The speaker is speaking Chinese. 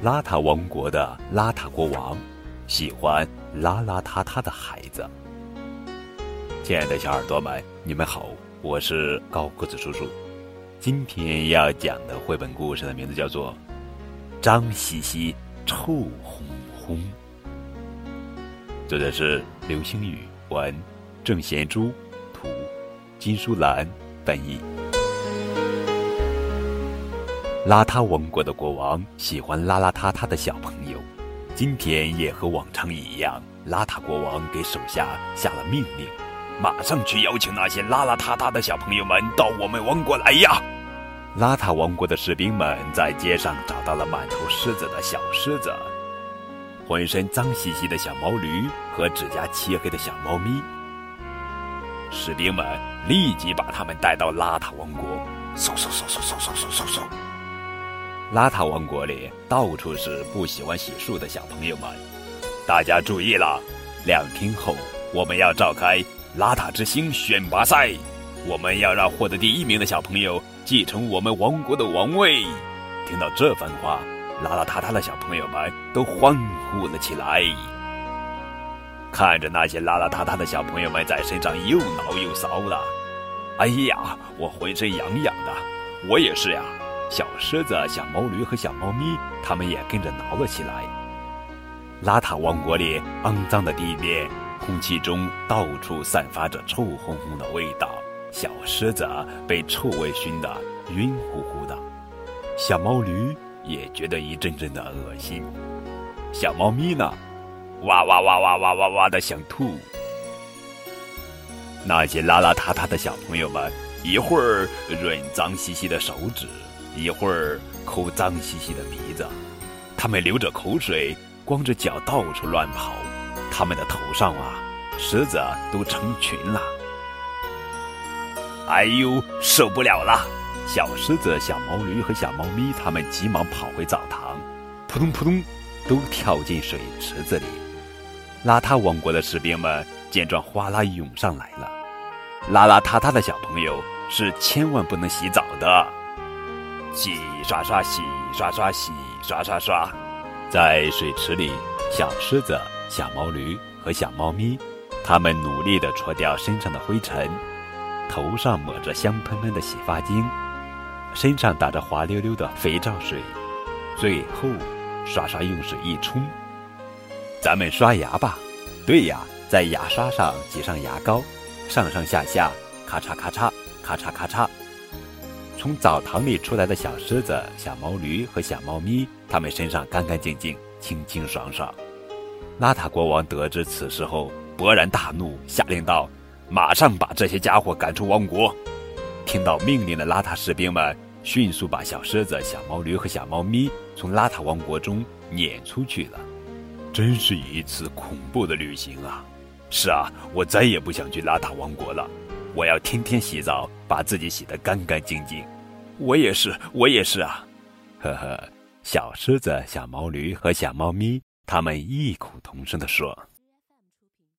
邋遢王国的邋遢国王喜欢邋邋遢遢的孩子。亲爱的小耳朵们，你们好，我是高个子叔叔。今天要讲的绘本故事的名字叫做《脏兮兮臭烘烘》，作者是刘星宇，文郑贤珠，图金淑兰翻译。邋遢王国的国王喜欢邋邋遢遢的小朋友，今天也和往常一样，邋遢国王给手下下了命令。马上去邀请那些邋邋遢遢的小朋友们到我们王国来呀！邋遢王国的士兵们在街上找到了满头虱子的小狮子，浑身脏兮兮的小毛驴和指甲漆黑的小猫咪。士兵们立即把他们带到邋遢王国，嗖嗖嗖嗖嗖嗖嗖嗖嗖。邋遢王国里到处是不喜欢洗漱的小朋友们，大家注意了，两天后我们要召开。邋遢之星选拔赛，我们要让获得第一名的小朋友继承我们王国的王位。听到这番话，邋邋遢遢的小朋友们都欢呼了起来。看着那些邋邋遢遢的小朋友们在身上又挠又搔的，哎呀，我浑身痒痒的。我也是呀。小狮子、小毛驴和小猫咪，它们也跟着挠了起来。邋遢王国里肮脏的地面。空气中到处散发着臭烘烘的味道，小狮子被臭味熏得晕乎乎的，小毛驴也觉得一阵阵的恶心，小猫咪呢，哇哇哇哇哇哇哇的想吐。那些邋邋遢遢的小朋友们，一会儿润脏兮兮的手指，一会儿抠脏兮兮的鼻子，他们流着口水，光着脚到处乱跑。他们的头上啊，虱子都成群了。哎呦，受不了了！小狮子、小毛驴和小猫咪，他们急忙跑回澡堂，扑通扑通，都跳进水池子里。邋遢王国的士兵们见状，哗啦涌上来了。邋邋遢遢的小朋友是千万不能洗澡的。洗刷刷，洗刷刷，洗刷刷刷，在水池里，小狮子。小毛驴和小猫咪，它们努力地搓掉身上的灰尘，头上抹着香喷喷的洗发精，身上打着滑溜溜的肥皂水，最后刷刷用水一冲。咱们刷牙吧，对呀，在牙刷上挤上牙膏，上上下下，咔嚓咔嚓，咔嚓咔嚓。从澡堂里出来的小狮子、小毛驴和小猫咪，它们身上干干净净，清清爽爽。邋遢国王得知此事后，勃然大怒，下令道：“马上把这些家伙赶出王国！”听到命令的邋遢士兵们迅速把小狮子、小毛驴和小猫咪从邋遢王国中撵出去了。真是一次恐怖的旅行啊！是啊，我再也不想去邋遢王国了。我要天天洗澡，把自己洗得干干净净。我也是，我也是啊！呵呵，小狮子、小毛驴和小猫咪。他们异口同声地说。